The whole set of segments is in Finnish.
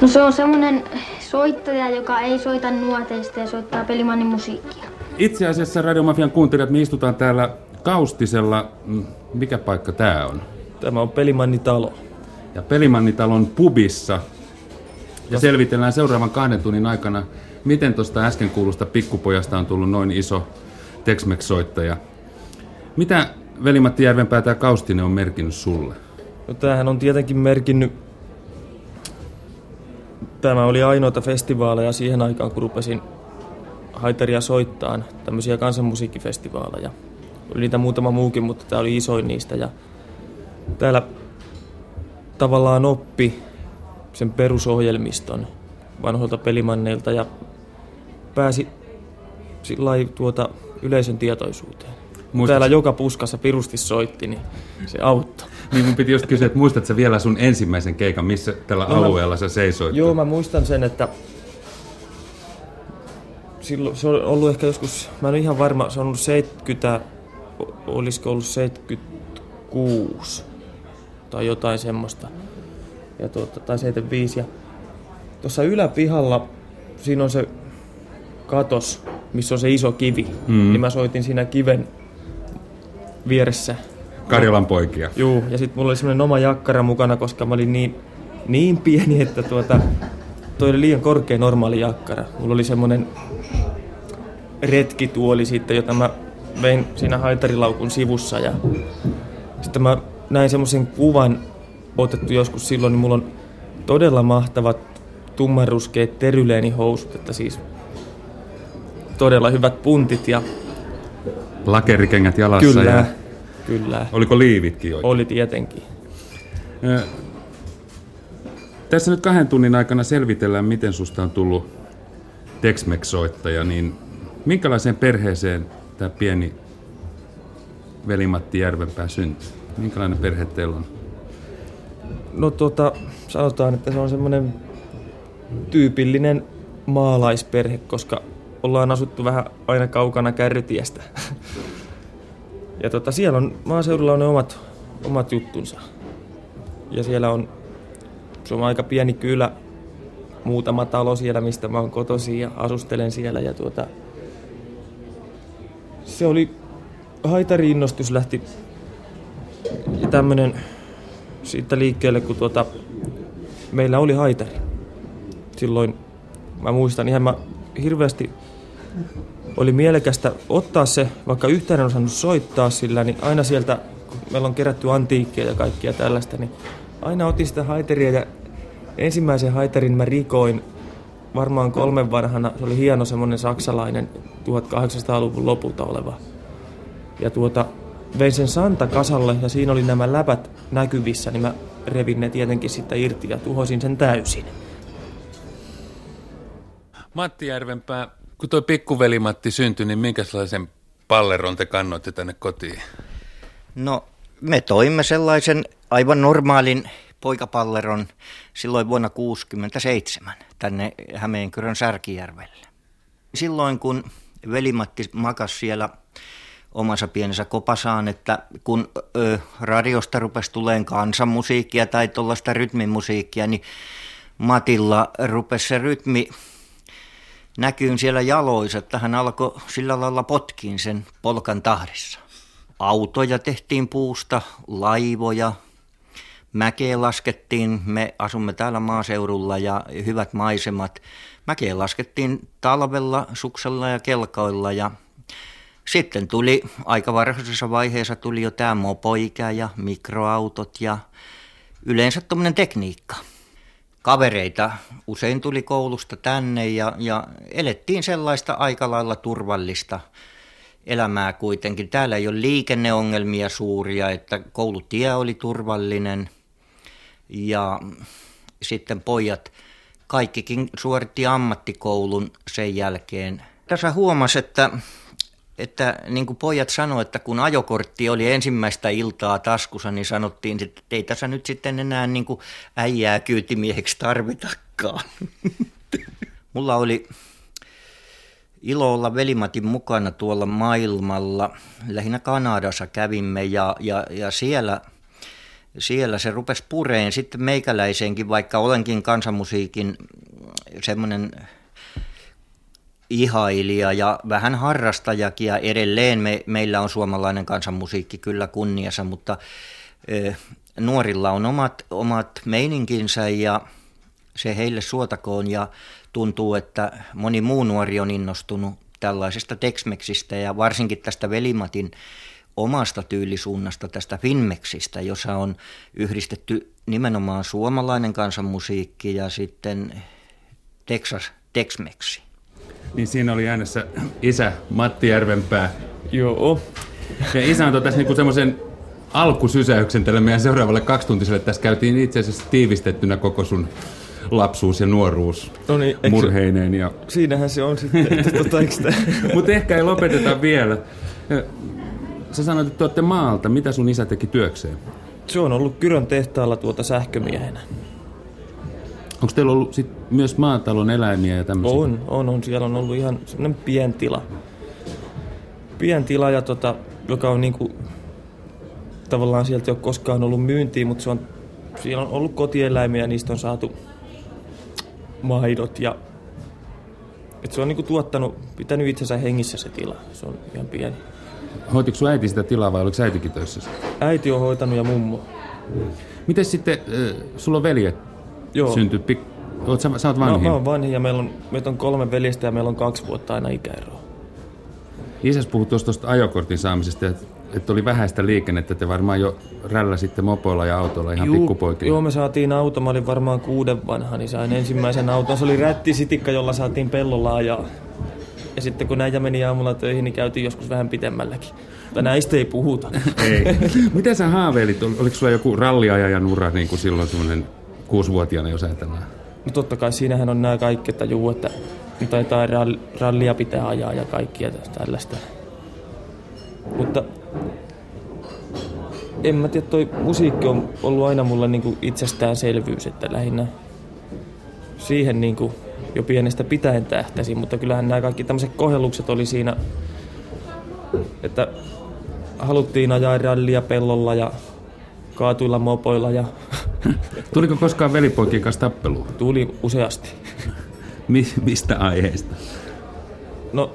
No se on semmonen soittaja, joka ei soita nuoteista ja soittaa pelimannin musiikkia. Itse asiassa Radiomafian kuuntelijat, me istutaan täällä Kaustisella. Mm, Mikä paikka tää on? Tämä on Pelimannitalo. Ja Pelimannitalon pubissa. Ja selvitellään seuraavan kahden tunnin aikana, miten tuosta äsken kuulusta pikkupojasta on tullut noin iso Tex-Mex-soittaja. Mitä Veli-Matti Järvenpää tämä Kaustinen on merkinnyt sulle? No tämähän on tietenkin merkinnyt... Tämä oli ainoita festivaaleja siihen aikaan, kun rupesin haitaria soittaan, tämmöisiä kansanmusiikkifestivaaleja. Oli niitä muutama muukin, mutta tämä oli isoin niistä. Ja täällä tavallaan oppi sen perusohjelmiston vanhoilta pelimanneilta ja pääsi sillä tuota yleisön tietoisuuteen. Muistat... Täällä joka puskassa pirusti soitti, niin se auttoi. Niin mun piti just kysyä, että muistatko vielä sun ensimmäisen keikan, missä tällä no alueella sä seisoit? Joo, mä muistan sen, että silloin se on ollut ehkä joskus, mä en ole ihan varma, se on ollut 70, olisiko ollut 76 tai jotain semmoista. Ja tuota, tai 75. Ja tuossa yläpihalla, siinä on se katos, missä on se iso kivi. Mm. Niin mä soitin siinä kiven vieressä. Karjalan poikia. Juu, ja sitten mulla oli semmoinen oma jakkara mukana, koska mä olin niin, niin pieni, että tuota, toi oli liian korkea normaali jakkara. Mulla oli semmoinen retkituoli sitten, jota mä vein siinä haitarilaukun sivussa ja sitten mä näin semmoisen kuvan otettu joskus silloin, niin mulla on todella mahtavat tummanruskeet teryleenihousut, että siis todella hyvät puntit ja... Lakerikengät jalassa Kyllä, ja... kyllä. Oliko liivitkin oikein? Oli tietenkin. Ö, tässä nyt kahden tunnin aikana selvitellään, miten susta on tullut Tex-Mex-soittaja, niin minkälaiseen perheeseen tämä pieni velimatti Järvenpää syntyi? Minkälainen perhe teillä on? No tota, sanotaan, että se on semmoinen tyypillinen maalaisperhe, koska ollaan asuttu vähän aina kaukana kärrytiestä. Ja tota, siellä on, maaseudulla on ne omat, omat juttunsa. Ja siellä on, se on aika pieni kylä, muutama talo siellä, mistä mä oon kotoisin ja asustelen siellä. Ja tuota, se oli, haitari-innostus lähti ja tämmönen siitä liikkeelle, kun tuota, meillä oli haitari. Silloin mä muistan ihan mä hirveästi oli mielekästä ottaa se, vaikka yhtään en osannut soittaa sillä, niin aina sieltä, kun meillä on kerätty antiikkeja ja kaikkia tällaista, niin aina otin sitä haiteria ja ensimmäisen haiterin mä rikoin varmaan kolmen vanhana. Se oli hieno semmoinen saksalainen 1800-luvun lopulta oleva. Ja tuota, vein sen Santa kasalle ja siinä oli nämä läpät näkyvissä, niin mä revin ne tietenkin sitten irti ja tuhosin sen täysin. Matti Järvenpää, kun tuo pikkuveli Matti syntyi, niin minkälaisen palleron te kannoitte tänne kotiin? No, me toimme sellaisen aivan normaalin poikapalleron silloin vuonna 1967 tänne Hämeenkyrön Särkijärvelle. Silloin kun velimatti makas siellä omassa pienessä kopasaan, että kun ö, radiosta rupesi tuleen kansanmusiikkia tai tuollaista rytmimusiikkia, niin Matilla rupesi se rytmi näkyy siellä jaloissa, että hän alkoi sillä lailla potkiin sen polkan tahdissa. Autoja tehtiin puusta, laivoja, mäkeä laskettiin, me asumme täällä maaseudulla ja hyvät maisemat. Mäkeä laskettiin talvella, suksella ja kelkoilla ja sitten tuli aika varhaisessa vaiheessa tuli jo tämä mopoikä ja mikroautot ja yleensä tuommoinen tekniikka kavereita usein tuli koulusta tänne ja, ja elettiin sellaista aika lailla turvallista elämää kuitenkin. Täällä ei ole liikenneongelmia suuria, että koulutie oli turvallinen ja sitten pojat kaikkikin suoritti ammattikoulun sen jälkeen. Tässä huomasi, että että niin kuin pojat sanoivat, että kun ajokortti oli ensimmäistä iltaa taskussa, niin sanottiin, että ei tässä nyt sitten enää niin kuin äijää kyytimieheksi tarvitakaan. Mulla oli ilo olla velimatin mukana tuolla maailmalla. Lähinnä Kanadassa kävimme ja, ja, ja siellä siellä se rupesi pureen sitten meikäläiseenkin, vaikka olenkin kansanmusiikin semmoinen ihailija ja vähän harrastajakin ja edelleen me, meillä on suomalainen kansanmusiikki kyllä kunniassa, mutta e, nuorilla on omat, omat meininkinsä ja se heille suotakoon ja tuntuu, että moni muu nuori on innostunut tällaisesta Texmexistä ja varsinkin tästä Velimatin omasta tyylisuunnasta, tästä Finmexistä, jossa on yhdistetty nimenomaan suomalainen kansanmusiikki ja sitten Texas Texmexi. Niin siinä oli äänessä isä Matti Järvenpää. Joo. Ja isä antoi tässä niinku semmoisen alkusysäyksen tälle meidän seuraavalle kaksituntiselle. Tässä käytiin itse asiassa tiivistettynä koko sun lapsuus ja nuoruus No niin, eikö- murheineen. Ja... Siinähän se on sitten, tota, Mutta ehkä ei lopeteta vielä. Sä sanoit, että te olette maalta. Mitä sun isä teki työkseen? Se on ollut Kyrön tehtaalla tuota sähkömiehenä. Onko teillä ollut sit myös maatalon eläimiä ja tämmöisiä? On, on, on. Siellä on ollut ihan semmoinen pientila. Pientila, ja tota, joka on niinku, tavallaan sieltä ei ole koskaan ollut myyntiin, mutta se on, siellä on ollut kotieläimiä ja niistä on saatu maidot ja et se on niinku tuottanut, pitänyt itsensä hengissä se tila. Se on ihan pieni. Hoitiko sun äiti sitä tilaa vai oliko äitikin töissä? Äiti on hoitanut ja mummo. Miten sitten, äh, sulla on veljet Joo. syntynyt, pik... Oot, sä, sä oot vanhin. mä oon vanhin ja meillä on, meitä on kolme veljestä ja meillä on kaksi vuotta aina ikäeroa. Isäs puhui tuosta tuosta ajokortin saamisesta, että, että oli vähäistä liikennettä, te varmaan jo rälläsitte mopoilla ja autoilla ihan pikkupoikina. Joo, me saatiin auto, mä olin varmaan kuuden vanha, niin sain ensimmäisen auton. Se oli rättisitikka, jolla saatiin pellolla ajaa. Ja sitten kun näitä meni aamulla töihin, niin käytiin joskus vähän pitemmälläkin. Mutta näistä ei puhuta. Ei. Miten sä haaveilit? Ol- Oliko sulla joku ralliajajan ura niin kuin silloin semmoinen kuusivuotiaana, jos ajatellaan? No totta kai siinähän on nämä kaikki, että juu, että taitaa rall- rallia pitää ajaa ja kaikkia tällaista. Mutta en mä tiedä, toi musiikki on ollut aina mulle niinku itsestäänselvyys, että lähinnä siihen niinku jo pienestä pitäen tähtäsin, mutta kyllähän nämä kaikki tämmöiset kohellukset oli siinä, että haluttiin ajaa rallia pellolla ja kaatuilla mopoilla ja Tuliko koskaan velipoikien kanssa tappelua? tuli useasti. Mi- mistä aiheesta? No,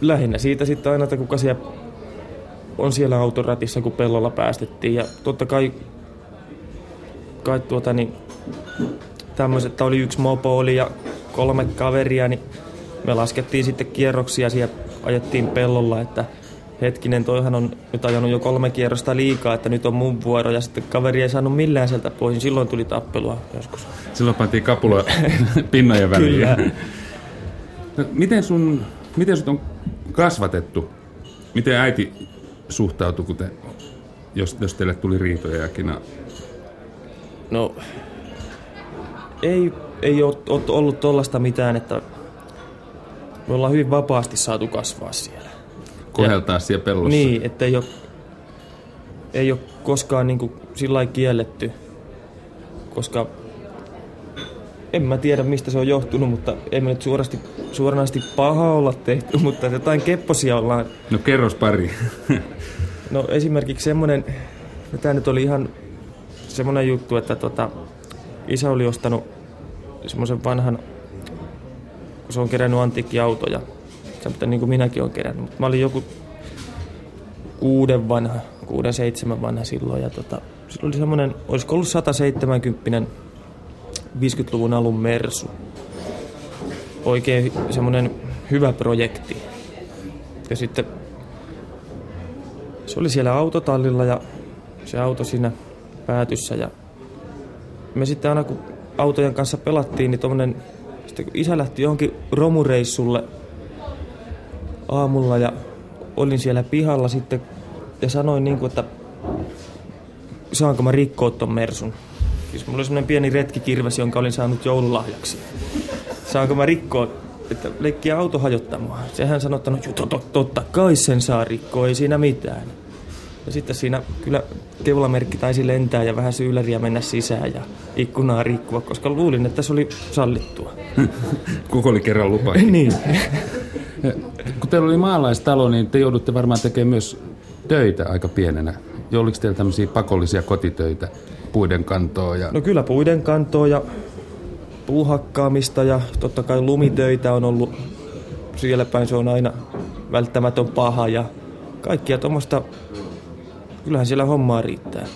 lähinnä siitä sitten aina, että kuka siellä on siellä autoratissa, kun pellolla päästettiin. Ja totta kai, kai tuota, niin, tämmöiset, että oli yksi mopo oli ja kolme kaveria, niin me laskettiin sitten kierroksia siellä ajettiin pellolla, että hetkinen, toihan on nyt ajanut jo kolme kierrosta liikaa, että nyt on mun vuoro. Ja sitten kaveri ei saanut millään sieltä pois, niin silloin tuli tappelua joskus. Silloin pantiin kapula pinnojen väliin. Kyllä. No, miten, sun, miten sut on kasvatettu? Miten äiti suhtautui, kun te, jos, jos teille tuli riitoja ja kinaa? No, ei, ei ole, ollut tollasta mitään, että me ollaan hyvin vapaasti saatu kasvaa siellä. Koheltaa siellä pellossa? Niin, että ei ole, ei ole koskaan niin kuin sillä kielletty, koska en mä tiedä mistä se on johtunut, mutta ei me nyt suorasti, suoranaisesti paha olla tehty, mutta jotain kepposia ollaan No kerros pari. No esimerkiksi semmoinen, tämä nyt oli ihan semmoinen juttu, että tota, isä oli ostanut semmoisen vanhan, kun se on kerännyt antiikkiautoja, semmoinen niin kuin minäkin olen kerännyt, mutta mä olin joku kuuden vanha, kuuden seitsemän vanha silloin ja tota, silloin oli semmoinen, olisiko ollut 170 50-luvun alun Mersu. Oikein semmoinen hyvä projekti. Ja sitten se oli siellä autotallilla ja se auto siinä päätyssä ja me sitten aina kun autojen kanssa pelattiin, niin tommonen, sitten kun isä lähti johonkin romureissulle aamulla ja olin siellä pihalla sitten ja sanoin niin kuin, että saanko mä rikkoa ton Mersun. Siis mulla oli semmonen pieni retkikirves, jonka olin saanut joululahjaksi. Saanko mä rikkoa, että leikkiä auto hajottaa mua. Sehän sanoi, että no totta, totta kai sen saa rikkoa, ei siinä mitään. Ja sitten siinä kyllä keulamerkki taisi lentää ja vähän syyläriä mennä sisään ja ikkunaa rikkua, koska luulin, että se oli sallittua. Kuka oli kerran lupa? niin. Kun teillä oli maalaistalo, niin te joudutte varmaan tekemään myös töitä aika pienenä. Oliko teillä tämmöisiä pakollisia kotitöitä, puiden kantoa ja... No kyllä puiden kantoa ja puuhakkaamista ja totta kai lumitöitä on ollut siellä päin. Se on aina välttämätön paha ja kaikkia tuommoista, kyllähän siellä hommaa riittää.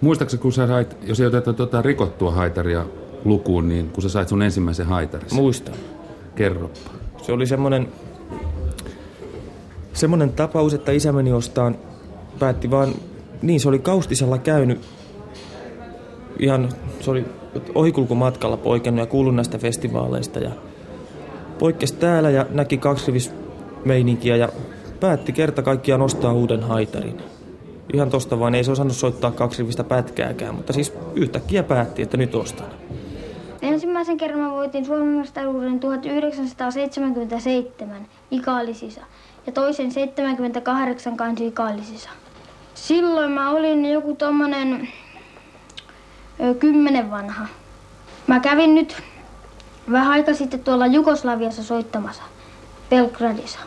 Muistaakseni, kun sä sait, jos ei oteta tuota rikottua haitaria lukuun, niin kun sä sait sun ensimmäisen haitarin, Muistan. kerropa. Se oli semmoinen, semmoinen tapaus, että isä meni ostaan, päätti vaan, niin se oli Kaustisella käynyt ihan, se oli ohikulkumatkalla poikennut ja kuullut näistä festivaaleista ja poikkesi täällä ja näki kaksirivismeininkiä ja päätti kerta kaikkiaan ostaa uuden haitarin. Ihan tosta vaan, ei se osannut soittaa kaksirivistä pätkääkään, mutta siis yhtäkkiä päätti, että nyt ostan. Ensimmäisen kerran mä voitin Suomen mestaruuden 1977 Ikaalisissa ja toisen 78 kanssa Ikaalisissa. Silloin mä olin joku tommonen ö, kymmenen vanha. Mä kävin nyt vähän aika sitten tuolla Jugoslaviassa soittamassa, Belgradissa.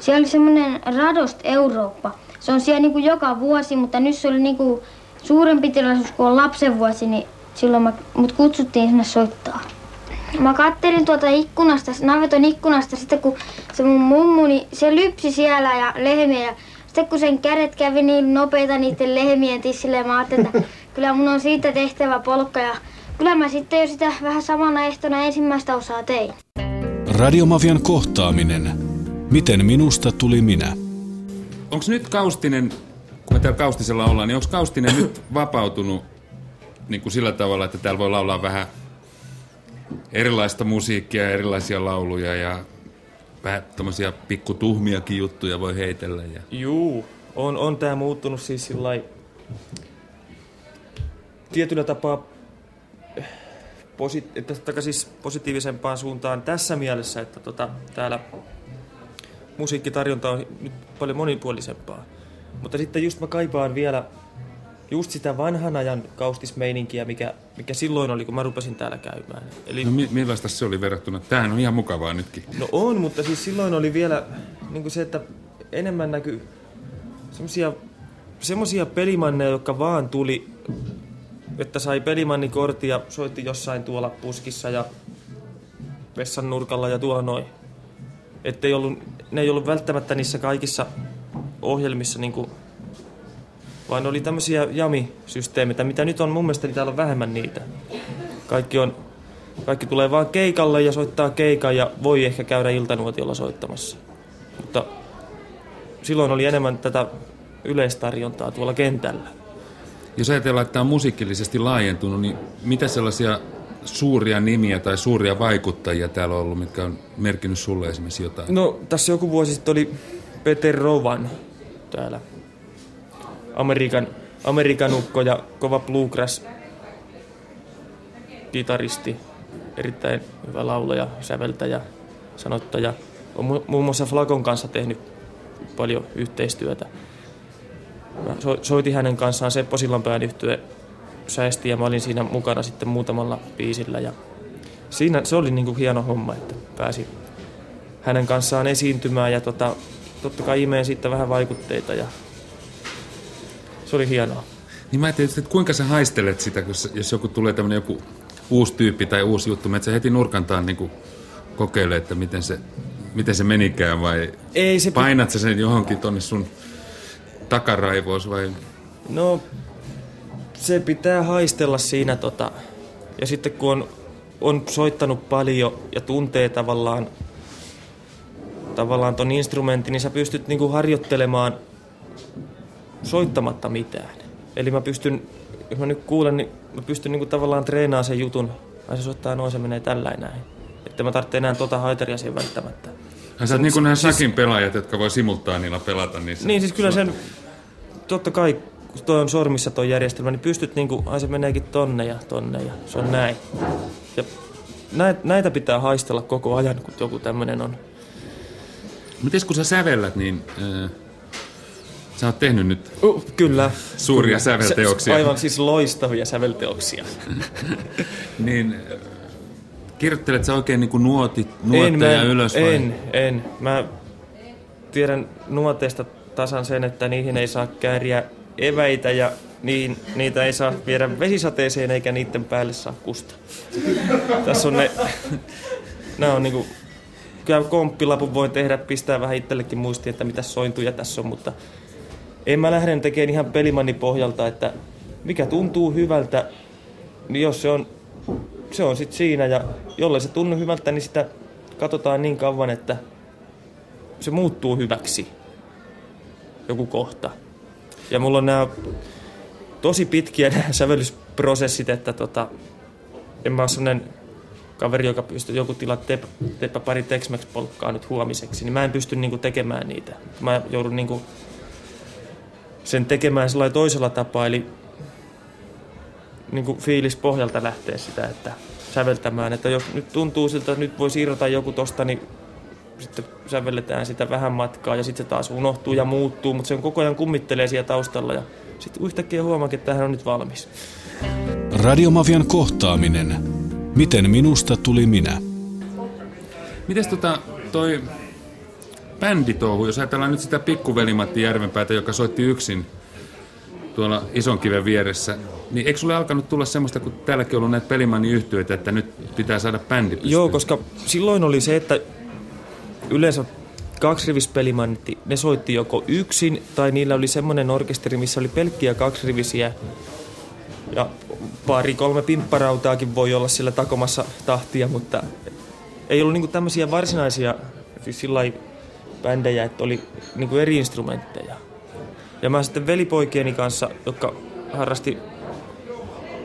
Siellä oli semmoinen Radost Eurooppa. Se on siellä niinku joka vuosi, mutta nyt se oli niinku suurempi tilaisuus kuin on lapsen vuosi, niin silloin mä, mut kutsuttiin sinne soittaa. Mä kattelin tuota ikkunasta, naveton ikkunasta, sitten kun se mun mummu, niin se lypsi siellä ja lehmiä. Ja sitten kun sen kädet kävi niin nopeita niiden lehmien tissille, mä ajattelin, että kyllä mun on siitä tehtävä polkka. Ja kyllä mä sitten jo sitä vähän samana ehtona ensimmäistä osaa tein. Radiomafian kohtaaminen. Miten minusta tuli minä? Onko nyt Kaustinen, kun me täällä Kaustisella ollaan, niin onko Kaustinen nyt vapautunut niin kuin sillä tavalla, että täällä voi laulaa vähän erilaista musiikkia erilaisia lauluja ja vähän tommosia pikku tuhmiakin juttuja voi heitellä. Ja... Juu, on, on tää muuttunut siis sillä tietyllä tapaa eh, posi, että, siis positiivisempaan suuntaan tässä mielessä, että tota, täällä musiikkitarjonta on nyt paljon monipuolisempaa. Mutta sitten just mä kaipaan vielä just sitä vanhan ajan kaustismeininkiä, mikä, mikä silloin oli, kun mä rupesin täällä käymään. Eli, No mi- millaista se oli verrattuna? Tämähän on ihan mukavaa nytkin. No on, mutta siis silloin oli vielä niin se, että enemmän näkyy semmosia, semmosia pelimanneja, jotka vaan tuli, että sai pelimannikortin ja soitti jossain tuolla puskissa ja vessan nurkalla ja tuolla noin. Että ei ollut, ne ei ollut välttämättä niissä kaikissa ohjelmissa niin kuin, vaan oli tämmöisiä jami-systeemeitä, mitä nyt on mun mielestä, niin täällä on vähemmän niitä. Kaikki on kaikki tulee vaan keikalle ja soittaa keikan ja voi ehkä käydä iltanuotiolla soittamassa. Mutta silloin oli enemmän tätä yleistarjontaa tuolla kentällä. Jos ajatellaan, että tämä on musiikillisesti laajentunut, niin mitä sellaisia suuria nimiä tai suuria vaikuttajia täällä on ollut, mitkä on merkinnyt sulle esimerkiksi jotain? No, tässä joku vuosi sitten oli Peter Rovan täällä. Amerikan, Amerikan ukko ja kova bluegrass kitaristi, erittäin hyvä laulaja, säveltäjä, sanottaja. On mu- muun muassa Flakon kanssa tehnyt paljon yhteistyötä. Mä so- soitin hänen kanssaan Seppo Sillanpään yhtye säesti ja mä olin siinä mukana sitten muutamalla biisillä. Ja siinä se oli niinku hieno homma, että pääsi hänen kanssaan esiintymään ja tota, totta kai imeen siitä vähän vaikutteita ja se oli hienoa. Niin mä ajattelin, että kuinka sä haistelet sitä, jos, jos joku tulee tämmöinen joku uusi tyyppi tai uusi juttu, että sä heti nurkantaan niin kokeilee, että miten se, miten se menikään vai Ei se painat sä sen johonkin tonne sun takaraivoos vai... No, se pitää haistella siinä tota. Ja sitten kun on, on soittanut paljon ja tuntee tavallaan tavallaan ton instrumentin, niin sä pystyt niinku harjoittelemaan soittamatta mitään. Eli mä pystyn, jos mä nyt kuulen, niin mä pystyn niinku tavallaan treenaamaan sen jutun. Ai se soittaa noin, se menee tällä näin. Että mä tarvitsen enää tota haitaria siihen välttämättä. Hän sä niin kuin nämä Sakin pelaajat, jotka voi simultaanilla pelata. Niin, Niin siis kyllä sen, totta kai kun toi on sormissa toi järjestelmä, niin pystyt niinku, ai se meneekin tonne ja tonne ja se on näin. Ja näitä, pitää haistella koko ajan, kun joku tämmönen on. Miten kun sä sävellät, niin äh, sä oot tehnyt nyt Uh, kyllä. suuria sävelteoksia. aivan siis loistavia sävelteoksia. Niin äh, kirjoittelet sä oikein niin kuin nuotit, nuotteja en, ylös vai? En, en. Mä tiedän nuoteista tasan sen, että niihin ei saa kääriä eväitä ja niin, niitä ei saa viedä vesisateeseen eikä niiden päälle saa kusta. Tässä on ne, nämä on niinku, kyllä komppilapun voi tehdä, pistää vähän itsellekin muistiin, että mitä sointuja tässä on, mutta en mä lähden tekemään ihan pelimanni pohjalta, että mikä tuntuu hyvältä, niin jos se on, se on sitten siinä ja jollei se tunnu hyvältä, niin sitä katsotaan niin kauan, että se muuttuu hyväksi joku kohta. Ja mulla on nämä tosi pitkiä nämä sävellysprosessit, että tota, en mä ole kaveri, joka pystyy joku tilaa teepä, teepä pari tex polkkaa nyt huomiseksi, niin mä en pysty niinku tekemään niitä. Mä joudun niinku sen tekemään toisella tapaa, eli niinku fiilis pohjalta lähtee sitä, että säveltämään. Että jos nyt tuntuu siltä, että nyt voi siirrata joku tosta, niin sitten sävelletään sitä vähän matkaa ja sitten se taas unohtuu ja muuttuu, mutta se on koko ajan kummittelee siellä taustalla ja sitten yhtäkkiä huomaakin, että tähän on nyt valmis. Radiomafian kohtaaminen. Miten minusta tuli minä? Mites tota toi bänditouhu, jos ajatellaan nyt sitä pikkuveli Matti Järvenpäätä, joka soitti yksin tuolla ison kiven vieressä, niin eikö sulle alkanut tulla semmoista, kun täälläkin on ollut näitä pelimanni yhtiöitä, että nyt pitää saada bändi pystyyn? Joo, koska silloin oli se, että yleensä kaksirivispelimantti, ne soitti joko yksin tai niillä oli semmoinen orkesteri, missä oli pelkkiä kaksirivisiä ja pari kolme pimpparautaakin voi olla sillä takomassa tahtia, mutta ei ollut niinku tämmöisiä varsinaisia siis sillä bändejä, että oli niinku eri instrumentteja. Ja mä sitten velipoikieni kanssa, jotka harrasti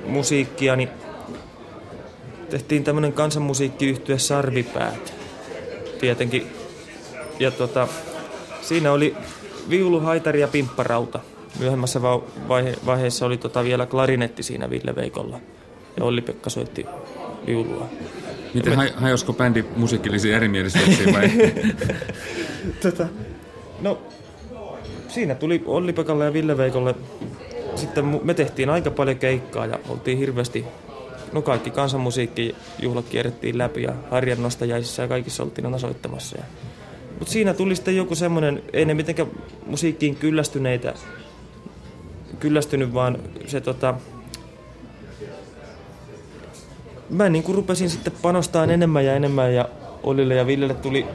musiikkia, niin tehtiin tämmöinen kansanmusiikkiyhtye Sarvipäät. Tietenkin ja tota, siinä oli viulu, haitari ja pimpparauta. Myöhemmässä vaihe- vaiheessa oli tota vielä klarinetti siinä Ville Veikolla. Ja Olli-Pekka soitti viulua. Miten Me... hajosko bändi musiikillisiin erimielisyyksiin vai? tota, no, siinä tuli Olli-Pekalle ja Ville Veikolle. Sitten me tehtiin aika paljon keikkaa ja oltiin hirveästi no kaikki kansanmusiikkijuhlat kierrettiin läpi ja harjan nostajaisissa ja kaikissa oltiin aina soittamassa. Ja mutta siinä tuli sitten joku semmoinen, ei ne mitenkään musiikkiin kyllästyneitä, kyllästynyt, vaan se tota, mä niin kuin rupesin sitten panostaa enemmän ja enemmän ja Olille ja Villelle tuli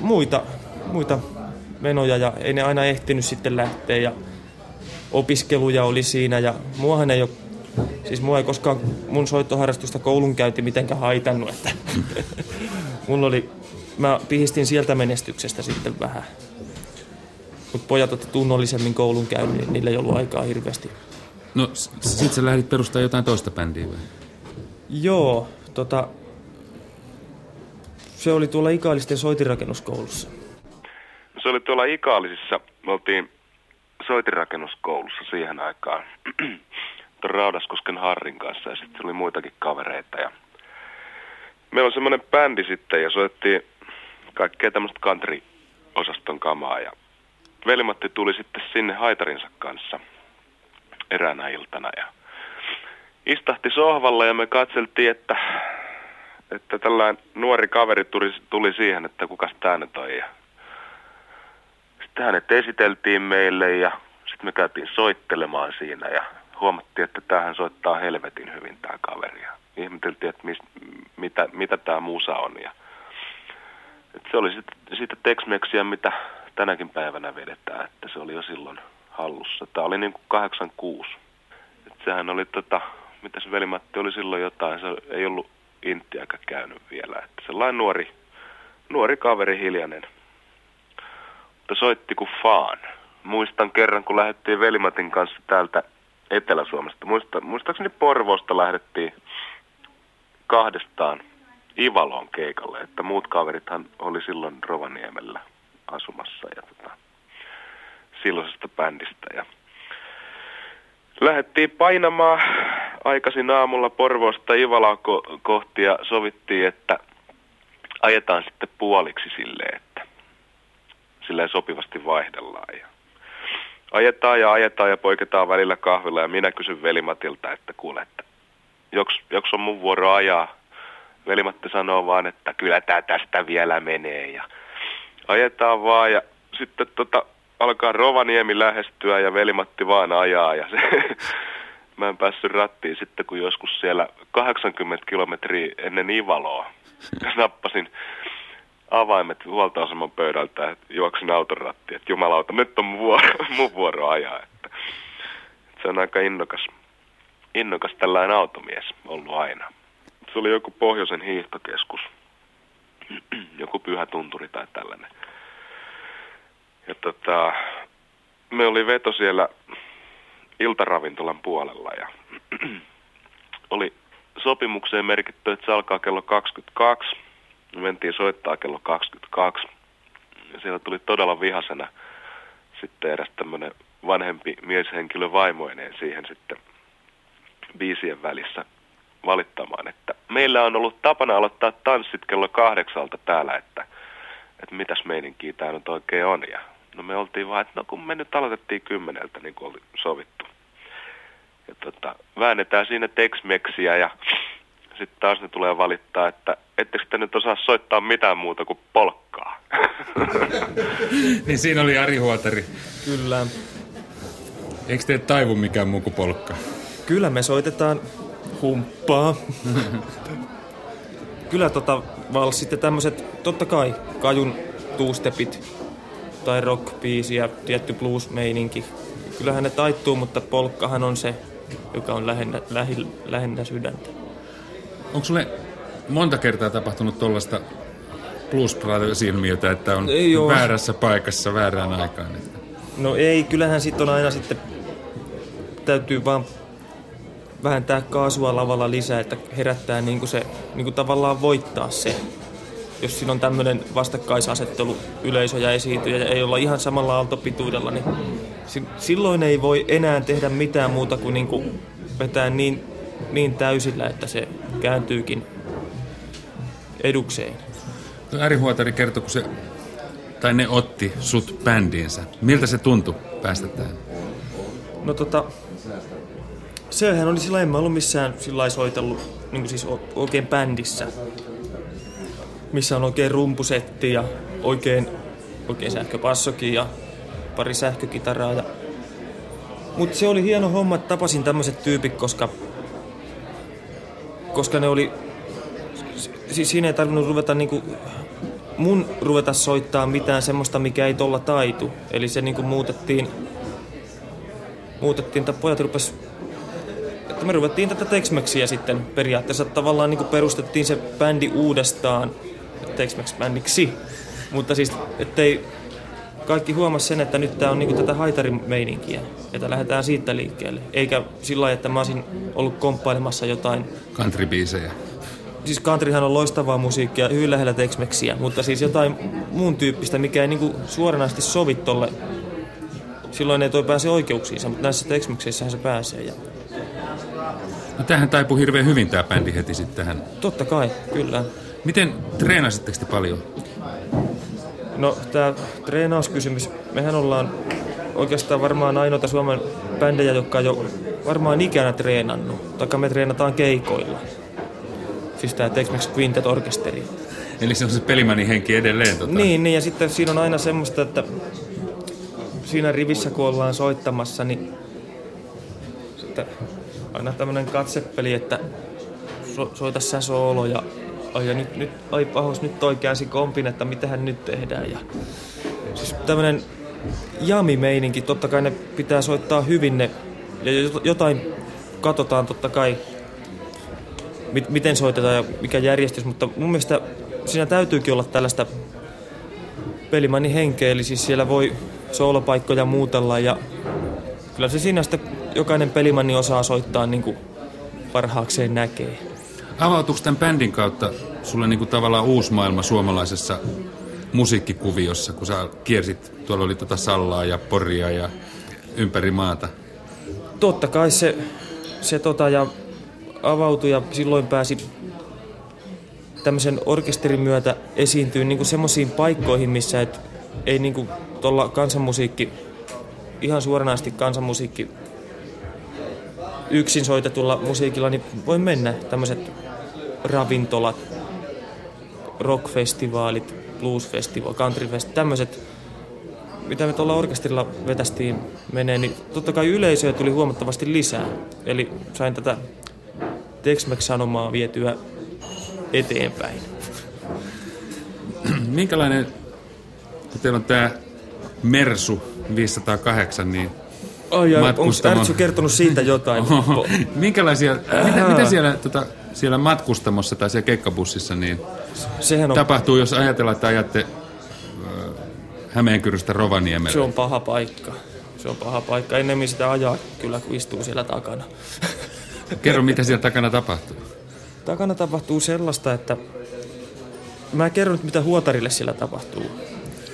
muita, muita menoja ja ei ne aina ehtinyt sitten lähteä ja opiskeluja oli siinä ja muahan ei ole, siis mua ei koskaan mun soittoharrastusta koulunkäynti mitenkään haitannut, että mulla oli mä pihistin sieltä menestyksestä sitten vähän. Mutta pojat otti tunnollisemmin koulun niin niillä ei ollut aikaa hirveästi. No sit sä lähdit perustaa jotain toista bändiä vai? Joo, tota, se oli tuolla Ikaalisten soitirakennuskoulussa. Se oli tuolla Ikaalisissa. Me oltiin soitirakennuskoulussa siihen aikaan. Raudaskosken Harrin kanssa ja sitten oli muitakin kavereita. Ja meillä on semmoinen bändi sitten ja soittiin kaikkea tämmöistä country-osaston kamaa. Ja velimatti tuli sitten sinne haitarinsa kanssa eräänä iltana ja istahti sohvalla ja me katseltiin, että, että tällainen nuori kaveri tuli, tuli siihen, että kuka tämä nyt on. Ja sitten hänet esiteltiin meille ja sitten me käytiin soittelemaan siinä ja huomattiin, että tämähän soittaa helvetin hyvin tämä kaveri. Ja ihmeteltiin, että mis, mitä, mitä tämä musa on. Ja et se oli sitten siitä tex mitä tänäkin päivänä vedetään, että se oli jo silloin hallussa. Tämä oli niin kuin 86. Et sehän oli tota, mitä se velimatti oli silloin jotain, se ei ollut intiäkään käynyt vielä. Että sellainen nuori, nuori kaveri hiljainen. Mutta soitti kuin faan. Muistan kerran, kun lähdettiin Velimatin kanssa täältä Etelä-Suomesta. Muista, muistaakseni Porvosta lähdettiin kahdestaan Ivalon keikalle, että muut kaverithan oli silloin Rovaniemellä asumassa ja tota, silloisesta bändistä. Ja lähdettiin painamaan aikaisin aamulla Porvoosta Ivalaa ko- kohti ja sovittiin, että ajetaan sitten puoliksi silleen, että silleen sopivasti vaihdellaan. Ja ajetaan ja ajetaan ja poiketaan välillä kahvilla ja minä kysyn velimatilta, että kuule, että joks, joks on mun vuoro ajaa Velimatti sanoo vaan, että kyllä tämä tästä vielä menee ja ajetaan vaan ja sitten tota, alkaa Rovaniemi lähestyä ja velimatti vaan ajaa ja se, mä en päässyt rattiin sitten, kun joskus siellä 80 kilometriä ennen Ivaloa nappasin avaimet huoltoaseman pöydältä, että juoksin auton rattiin, että jumalauta, nyt on mun vuoro, mun vuoro ajaa. Että se on aika innokas, innokas tällainen automies ollut aina. Se oli joku pohjoisen hiihtokeskus, joku pyhä tunturi tai tällainen. Ja tota, me oli veto siellä iltaravintolan puolella ja oli sopimukseen merkitty, että se alkaa kello 22. Me mentiin soittaa kello 22. Ja siellä tuli todella vihasena sitten eräs tämmöinen vanhempi mieshenkilö vaimoineen siihen sitten biisien välissä valittamaan, että meillä on ollut tapana aloittaa tanssit kello kahdeksalta täällä, että, että mitäs meininkiä tämä nyt oikein on. Ja no me oltiin vaan, että no kun me nyt aloitettiin kymmeneltä niin kuin oli sovittu. Ja tota, väännetään siinä Tex-Mexiä ja sitten taas ne tulee valittaa, että ettekö te nyt osaa soittaa mitään muuta kuin polkkaa. niin siinä oli Ari Huotari. Kyllä. Eikö te taivu mikään muu kuin polkka? Kyllä me soitetaan humppaa. Kyllä tota valssit ja tämmöset, totta kai, kajun tuustepit tai rock ja tietty blues-meininki. Kyllähän ne taittuu, mutta polkkahan on se, joka on lähinnä, lähi, lähinnä sydäntä. Onko sulle monta kertaa tapahtunut tuollaista Blues Brothers-ilmiötä, että on ei väärässä paikassa väärään aikaan? Että... No ei, kyllähän sitten on aina sitten, täytyy vaan vähentää kaasua lavalla lisää, että herättää niin kuin se, niin kuin tavallaan voittaa se. Jos siinä on tämmöinen vastakkaisasettelu yleisö ja esiintyjä ja ei olla ihan samalla aaltopituudella, niin silloin ei voi enää tehdä mitään muuta kuin, niin kuin vetää niin, niin täysillä, että se kääntyykin edukseen. Ari Huotari kertoi, kun se, tai ne otti sut bändiinsä. Miltä se tuntui päästä tähän? No tota, sehän oli sillä en mä ollut missään sillä soitellut niin siis oikein bändissä. Missä on oikein rumpusetti ja oikein, oikein sähköpassokin ja pari sähkökitaraa. Ja... Mutta se oli hieno homma, että tapasin tämmöiset tyypit, koska, koska ne oli... Siis siinä ei tarvinnut ruveta niinku mun ruveta soittaa mitään semmoista, mikä ei tolla taitu. Eli se niinku muutettiin, muutettiin, että pojat rupes että me ruvettiin tätä tex sitten periaatteessa tavallaan niin perustettiin se bändi uudestaan tex bändiksi Mutta siis, ettei kaikki huomasi sen, että nyt tämä on niinku tätä haitarimeininkiä, että lähdetään siitä liikkeelle. Eikä sillä lailla, että mä olisin ollut komppailemassa jotain... Countrybiisejä. Siis countryhan on loistavaa musiikkia, hyvin lähellä tex mutta siis jotain muun tyyppistä, mikä ei niinku suoranaisesti sovi tolle. Silloin ei toi pääse oikeuksiinsa, mutta näissä tex se pääsee. Ja No tähän taipuu hirveän hyvin tämä bändi heti sitten tähän. Totta kai, kyllä. Miten treenasitteko te paljon? No tämä treenauskysymys, mehän ollaan oikeastaan varmaan ainoita Suomen bändejä, jotka on jo varmaan ikänä treenannut. Taikka me treenataan keikoilla. Siis tämä Tex-Mex Quintet Orkesteri. Eli se on se pelimäni henki edelleen? Tota. Niin, niin, ja sitten siinä on aina semmoista, että siinä rivissä kun ollaan soittamassa, niin aina tämmönen katsepeli, että so, soita sä soolo ja ai, ja nyt, nyt, ai pahos, nyt toi käänsi kompin, että mitähän nyt tehdään. Ja, siis tämmönen jami-meininki, totta kai ne pitää soittaa hyvin ne, ja jotain katsotaan totta kai, mit, miten soitetaan ja mikä järjestys, mutta mun mielestä siinä täytyykin olla tällaista pelimanni henkeä, eli siis siellä voi soolopaikkoja muutella ja kyllä se siinä sitten jokainen pelimanni osaa soittaa niin kuin parhaakseen näkee. Avautuuko tämän bändin kautta sulle niin kuin tavallaan uusi maailma suomalaisessa musiikkikuviossa, kun sä kiersit, tuolla oli tuota Sallaa ja Poria ja ympäri maata? Totta kai se, se tota ja avautui ja silloin pääsi tämmöisen orkesterin myötä esiintyy niin semmoisiin paikkoihin, missä et, ei niin tuolla kansanmusiikki, ihan suoranaisesti kansanmusiikki yksin soitetulla musiikilla niin voi mennä tämmöiset ravintolat, rockfestivaalit, bluesfestivaalit, countryfest, tämmöiset, mitä me tuolla orkesterilla vetästiin menee, niin totta kai yleisöä tuli huomattavasti lisää. Eli sain tätä Tex-Mex-sanomaa vietyä eteenpäin. Minkälainen, kun teillä on tämä Mersu 508, niin Ai, ai onko. Ärtsy kertonut siitä jotain? Oho. Minkälaisia, mitä, mitä siellä, tota, siellä matkustamossa tai siellä keikkabussissa niin Sehän on, tapahtuu, jos ajatellaan, että ajatte Hämeenkyröstä Rovaniemelle? se on paha paikka. Se on paha paikka. Ennemmin sitä ajaa kyllä, kun istuu siellä takana. Kerro, mitä siellä takana tapahtuu. Takana tapahtuu sellaista, että mä kerron nyt, mitä Huotarille siellä tapahtuu.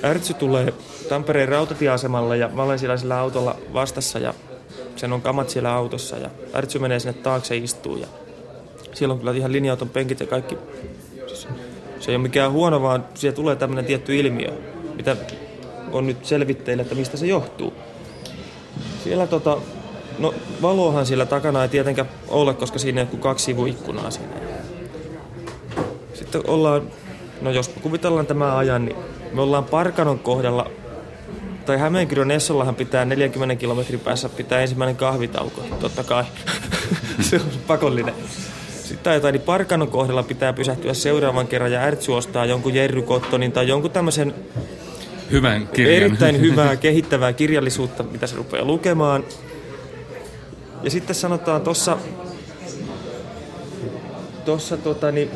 Ärtsy tulee Tampereen rautatieasemalle ja mä olen siellä sillä autolla vastassa ja sen on kamat siellä autossa ja Ärtsy menee sinne taakse istuu ja siellä on kyllä ihan linja-auton penkit ja kaikki. Siis Se ei ole mikään huono, vaan siellä tulee tämmöinen tietty ilmiö, mitä on nyt selvitteillä, että mistä se johtuu. Siellä tota, no valohan siellä takana ei tietenkään ole, koska siinä ole kuin kaksi sivuikkunaa siinä. Sitten ollaan, no jos kuvitellaan tämä ajan, niin me ollaan Parkanon kohdalla, tai Hämeenkyrön Essollahan pitää 40 kilometrin päässä pitää ensimmäinen kahvitauko, totta kai. se on pakollinen. Sitten jotain, niin Parkanon kohdalla pitää pysähtyä seuraavan kerran ja Ärtsy ostaa jonkun Jerry Cottonin tai jonkun tämmöisen Hyvän kirjan. erittäin hyvää, kehittävää kirjallisuutta, mitä se rupeaa lukemaan. Ja sitten sanotaan tuossa tossa, tota, niin,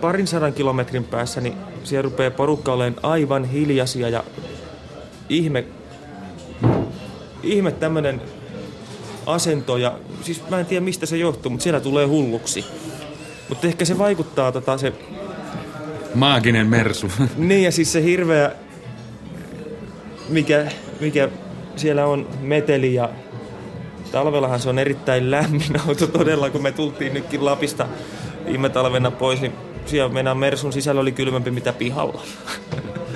parin sadan kilometrin päässä, niin siellä rupeaa porukka olemaan aivan hiljaisia ja ihme, ihme tämmöinen asento ja siis mä en tiedä mistä se johtuu, mutta siellä tulee hulluksi. Mutta ehkä se vaikuttaa tota, se Maaginen Mersu. niin ja siis se hirveä, mikä, mikä siellä on meteli ja talvellahan se on erittäin lämmin auto todella, kun me tultiin nytkin Lapista viime talvena pois, niin siellä meidän Mersun sisällä oli kylmempi mitä pihalla.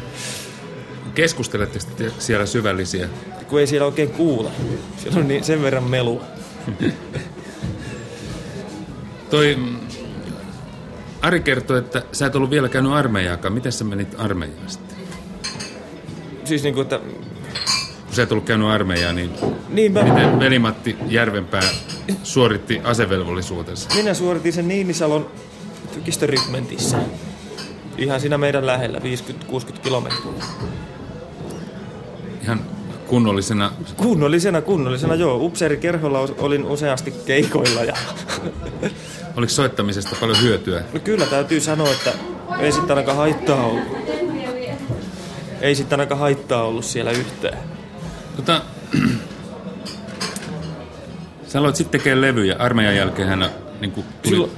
Keskustelette sitten siellä syvällisiä. Kun ei siellä oikein kuule. Siellä on niin sen verran melua. Toi Ari kertoi, että sä et ollut vielä käynyt armeijaakaan. Miten sä menit armeijaan sitten? Siis niin kuin, että Kun sä et ollut käynyt armeijaa, niin niin mä, miten veli-Matti Järvenpää suoritti asevelvollisuutensa? minä suoritin sen Niinisalon tykistörykmentissä. Ihan siinä meidän lähellä, 50-60 kilometriä. Ihan kunnollisena Kunnollisena, kunnollisena, joo. Upseerikerholla olin useasti keikoilla ja Oliko soittamisesta paljon hyötyä? no kyllä täytyy sanoa, että ei sitten ainakaan haittaa ollut. Ei sitten ainakaan haittaa ollut siellä yhtään. Tota, sä aloit sitten tekemään levyjä. Armeijan jälkeen hän niin kuin, tuli,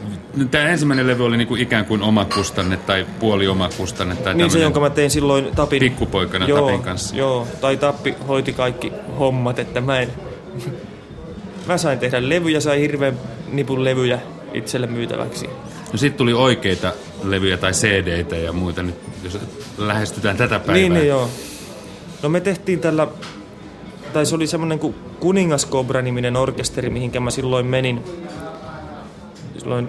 Tämä ensimmäinen levy oli niin kuin ikään kuin oma kustanne tai puoli oma kustanne. Tai Niin se, jonka mä tein silloin Tapin... Pikkupoikana joo, Tapin kanssa. Joo, tai Tappi hoiti kaikki hommat, että mä en... Mä sain tehdä levyjä, sain hirveän nipun levyjä itselle myytäväksi. No sitten tuli oikeita levyjä tai CD-tä ja muita nyt, jos lähestytään tätä päivää. Niin, niin joo. No me tehtiin tällä, tai se oli semmoinen kuin Kuningaskobra-niminen orkesteri, mihinkä mä silloin menin. Silloin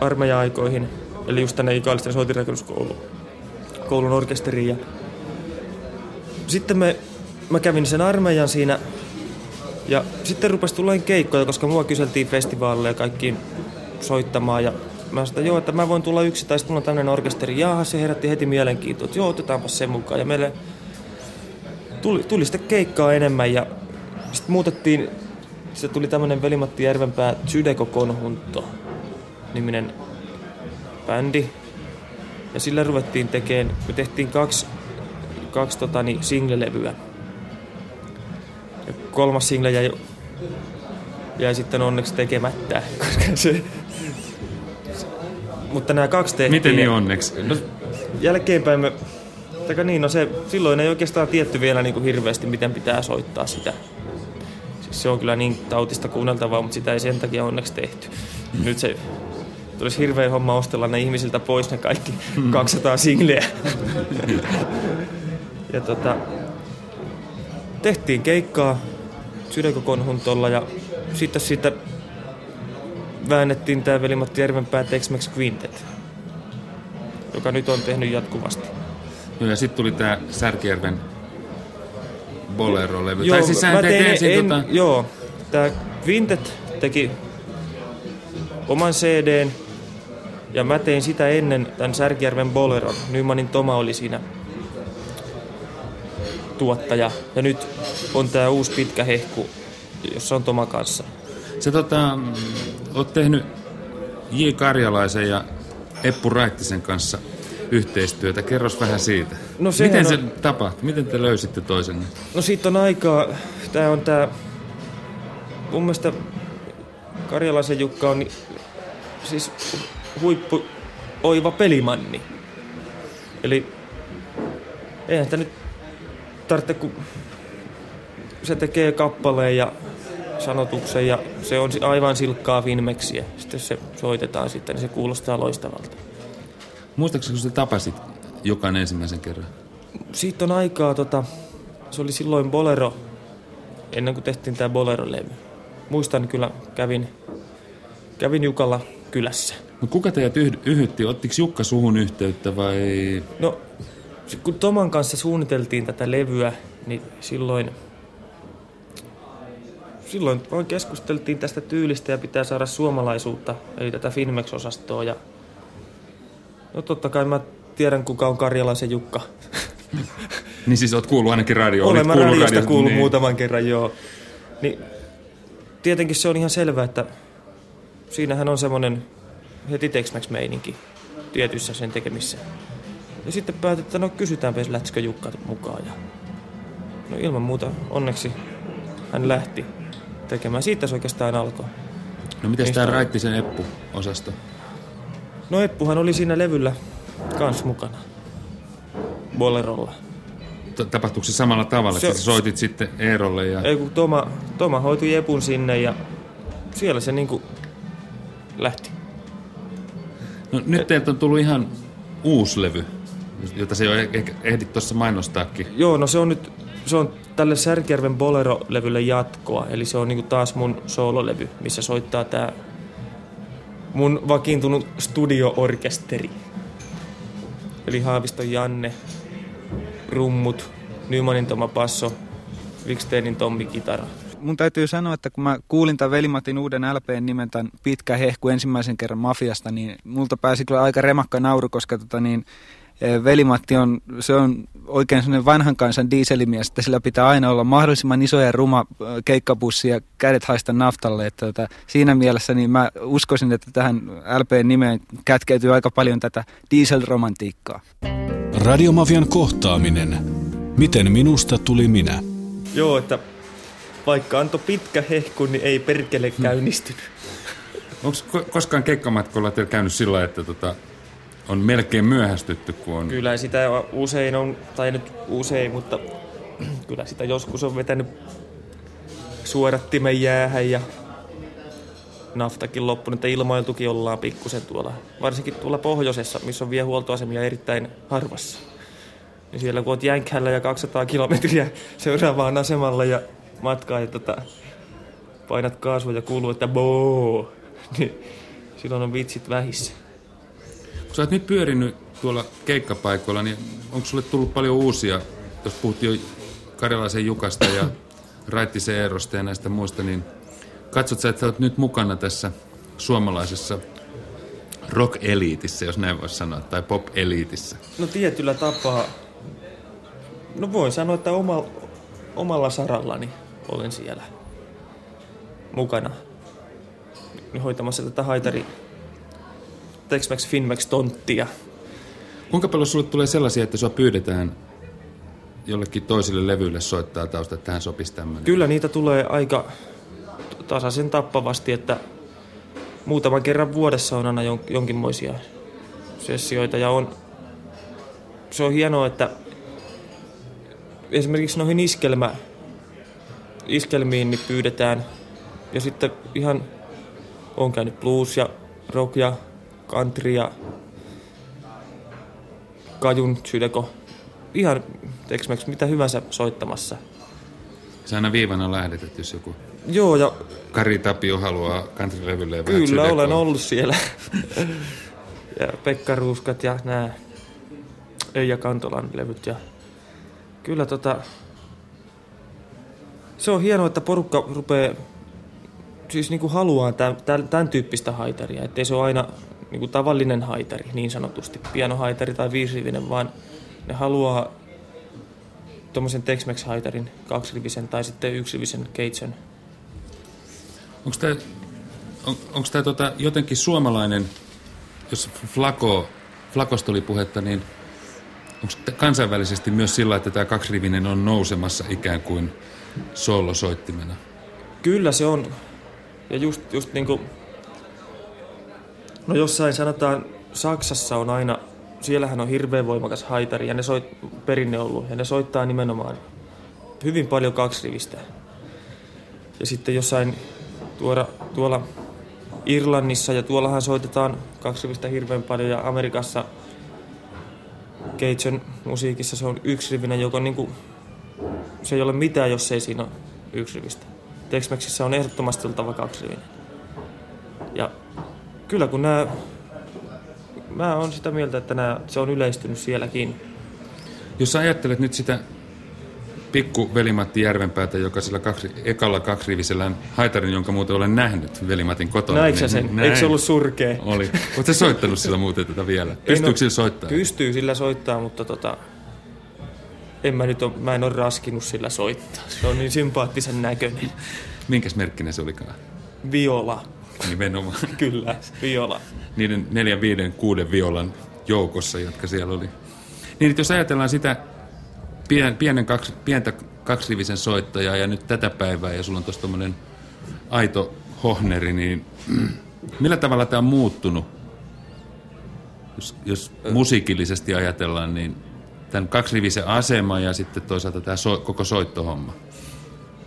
armeija-aikoihin, eli just tänne Ikaalisten koulun orkesteriin. Ja sitten me, mä kävin sen armeijan siinä, ja sitten rupesi tulemaan keikkoja, koska mua kyseltiin festivaaleille ja kaikkiin soittamaan. Ja mä sanoin, joo, että mä voin tulla yksi, tai sitten mulla on tämmöinen orkesteri. Jaaha, se herätti heti mielenkiintoa, että joo, otetaanpa sen mukaan. Ja meille tuli, tuli sitten keikkaa enemmän ja sitten muutettiin, se tuli tämmöinen Velimatti Järvenpää Tsydeko Konhunto niminen bändi. Ja sillä ruvettiin tekemään, me tehtiin kaksi, kaksi tota, niin, single-levyä. Ja kolmas single jäi, jäi sitten onneksi tekemättä, koska se... Mutta nämä kaksi tehtiin. Miten niin onneksi? No, jälkeenpäin me... Taka niin, no se, silloin ei oikeastaan tietty vielä niin kuin hirveästi, miten pitää soittaa sitä. Se on kyllä niin tautista kuunneltavaa, mutta sitä ei sen takia onneksi tehty. Nyt se tulisi hirveä homma ostella ne ihmisiltä pois ne kaikki 200 singleä. ja tota, tehtiin keikkaa Sydäkokonhuntolla ja sitten siitä väännettiin tämä Veli-Matti Järvenpää Tex-Mex Quintet joka nyt on tehnyt jatkuvasti. Joo, ja sitten tuli tämä Särkijärven Bolero-levy. tai siis mä teet tein ensin en, tota... Joo, tää Quintet teki oman CDn ja mä tein sitä ennen tämän Särkijärven Boleron. Nymanin Toma oli siinä tuottaja. Ja nyt on tää uusi pitkä hehku, jossa on Toma kanssa. Sä tota, oot tehnyt J. Karjalaisen ja Eppu Raittisen kanssa yhteistyötä. Kerros vähän siitä. No Miten se on- tapahtui? Miten te löysitte toisenne? No siitä on aikaa. Tää on tää... Mun mielestä Karjalaisen Jukka on siis huippu oiva pelimanni. Eli eihän sitä nyt tarvitse, kun se tekee kappaleen ja sanotuksen ja se on aivan silkkaa Finmexiä. Sitten jos se soitetaan sitten, niin se kuulostaa loistavalta. Muistaakseni, kun sä tapasit Jukan ensimmäisen kerran? Siitä on aikaa, tota, se oli silloin Bolero, ennen kuin tehtiin tämä Bolero-levy. Muistan kyllä, kävin, kävin Jukalla kylässä. No kuka teidät yh- yhytti? Ottiko Jukka suhun yhteyttä vai... No, kun Toman kanssa suunniteltiin tätä levyä, niin silloin, silloin vaan keskusteltiin tästä tyylistä ja pitää saada suomalaisuutta, eli tätä Finmex-osastoa. Ja, no totta kai mä tiedän, kuka on Karjalaisen Jukka. Niin siis oot kuullut ainakin radioon. Olen mä radiosta radiosta, kuullut niin. muutaman kerran, joo. Niin, tietenkin se on ihan selvää, että siinähän on semmoinen heti tex meininki tietyissä sen tekemissä. Ja sitten päätettiin, että no kysytäänpä, jos lähtisikö Jukka mukaan. Ja no ilman muuta onneksi hän lähti tekemään. Siitä se oikeastaan alkoi. No miten tämä Raittisen Eppu-osasto? No Eppuhan oli siinä levyllä kans mukana. Bolerolla. T- Tapahtuiko se samalla tavalla, Se- että soitit sitten Eerolle ja... Ei kun Toma, Toma hoitui Epun sinne ja siellä se niinku lähti. No, nyt teiltä on tullut ihan uusi levy, jota se jo eh- ehkä ehdit tuossa mainostaakin. Joo, no se on nyt, se on tälle Särkijärven Bolero-levylle jatkoa. Eli se on niinku taas mun soololevy, missä soittaa tää mun vakiintunut studio-orkesteri. Eli Haaviston Janne, rummut, Nymanin Toma Passo, Wiksteinin Tommi Kitara. mun täytyy sanoa, että kun mä kuulin tämän Velimatin uuden LPn nimen tämän Pitkä hehku ensimmäisen kerran Mafiasta, niin multa pääsi kyllä aika remakka nauru, koska tota niin, Velimatti on, se on oikein sellainen vanhan kansan dieselimies, että sillä pitää aina olla mahdollisimman iso ja ruma eh, keikkabussi ja kädet haista naftalle. Että tota, siinä mielessä niin mä uskoisin, että tähän LPn nimeen kätkeytyy aika paljon tätä dieselromantiikkaa. Radiomafian kohtaaminen. Miten minusta tuli minä? Joo, että vaikka antoi pitkä hehku, niin ei perkele käynnistynyt. Onko koskaan keikkamatkolla teillä käynyt sillä että tota, on melkein myöhästytty, kun on... Kyllä sitä usein on, tai nyt usein, mutta kyllä sitä joskus on vetänyt suodattimen jäähän ja naftakin loppunut, että ilmailtukin ollaan pikkusen tuolla, varsinkin tuolla pohjoisessa, missä on vielä huoltoasemia erittäin harvassa. Niin siellä kun oot jänkhällä ja 200 kilometriä seuraavaan asemalle ja matkaa ja tota, painat kaasua ja kuuluu, että boo, niin silloin on vitsit vähissä. Sä oot nyt pyörinyt tuolla keikkapaikoilla, niin onko sulle tullut paljon uusia, jos puhuttiin jo Karjalaisen Jukasta ja Raittisen Eerosta ja näistä muista, niin katsot sä, että sä oot nyt mukana tässä suomalaisessa rock-eliitissä, jos näin voisi sanoa, tai pop-eliitissä. No tietyllä tapaa. No voin sanoa, että oma, omalla sarallani olen siellä mukana hoitamassa tätä haitari Tex-Mex Finmex tonttia. Kuinka paljon sulle tulee sellaisia, että sua pyydetään jollekin toiselle levylle soittaa tausta, että tähän sopisi tämmöinen? Kyllä niitä tulee aika tasaisen tappavasti, että muutaman kerran vuodessa on aina jon, jonkinmoisia sessioita ja on, se on hienoa, että esimerkiksi noihin iskelmä, iskelmiin niin pyydetään ja sitten ihan on käynyt blues ja rock ja country ja kajun sydeko, ihan tex mitä hyvänsä soittamassa. Sä aina viivana lähdet, että jos joku Joo, ja Kari Tapio haluaa countrylevylle Kyllä sydäkoa. olen ollut siellä. ja Pekka Ruuskat ja nämä Eija Kantolan levyt. Ja kyllä tota, se on hienoa, että porukka rupeaa siis niin kuin haluaa tämän, tämän tyyppistä haitaria, ettei se ole aina niin kuin tavallinen haitari, niin sanotusti, pianohaitari tai viisirivinen, vaan ne haluaa tuommoisen Tex-Mex-haitarin, kaksirivisen tai sitten yksirivisen keitsen. Onko tämä on, onko tämä tota jotenkin suomalainen, jos Flako, Flakosta oli puhetta, niin onko kansainvälisesti myös sillä, että tämä kaksirivinen on nousemassa ikään kuin soolosoittimena? Kyllä se on. Ja just, just niin kuin, no jossain sanotaan, Saksassa on aina, siellähän on hirveän voimakas haitari ja ne soit, perinne ollut, ja ne soittaa nimenomaan hyvin paljon kaksirivistä. Ja sitten jossain tuolla, tuolla Irlannissa ja tuollahan soitetaan kaksirivistä hirveän paljon ja Amerikassa Cajun musiikissa se on yksirivinen, joka niinku, se ei ole mitään, jos ei siinä ole yksirivistä. Tex-Mexissä on ehdottomasti oltava kaksirivinen. Ja kyllä kun nämä, mä oon sitä mieltä, että nämä, se on yleistynyt sielläkin. Jos sä ajattelet nyt sitä pikku velimatti Järvenpäätä, joka sillä kaksi, ekalla kaksirivisellään haitarin, jonka muuten olen nähnyt velimatin kotona. Näikö niin, sen? Näin. Eikö se ollut surkea? Oli. Oletko soittanut sillä muuten tätä vielä? Pystyykö sillä soittaa? Pystyy sillä soittaa, mutta tota, en mä nyt ole, mä en ole raskinut sillä soittaa. Se on niin sympaattisen näköinen. Minkäs merkkinen se olikaan? Viola. Nimenomaan. Kyllä, viola. Niiden neljän, viiden, kuuden violan joukossa, jotka siellä oli. Niin, jos ajatellaan sitä pien, pienen kaksi, pientä kaksirivisen soittajaa ja nyt tätä päivää ja sulla on tuossa tuommoinen aito hohneri, niin millä tavalla tämä on muuttunut? Jos, jos musiikillisesti ajatellaan, niin tämän kaksirivisen asema ja sitten toisaalta tämä so, koko soittohomma.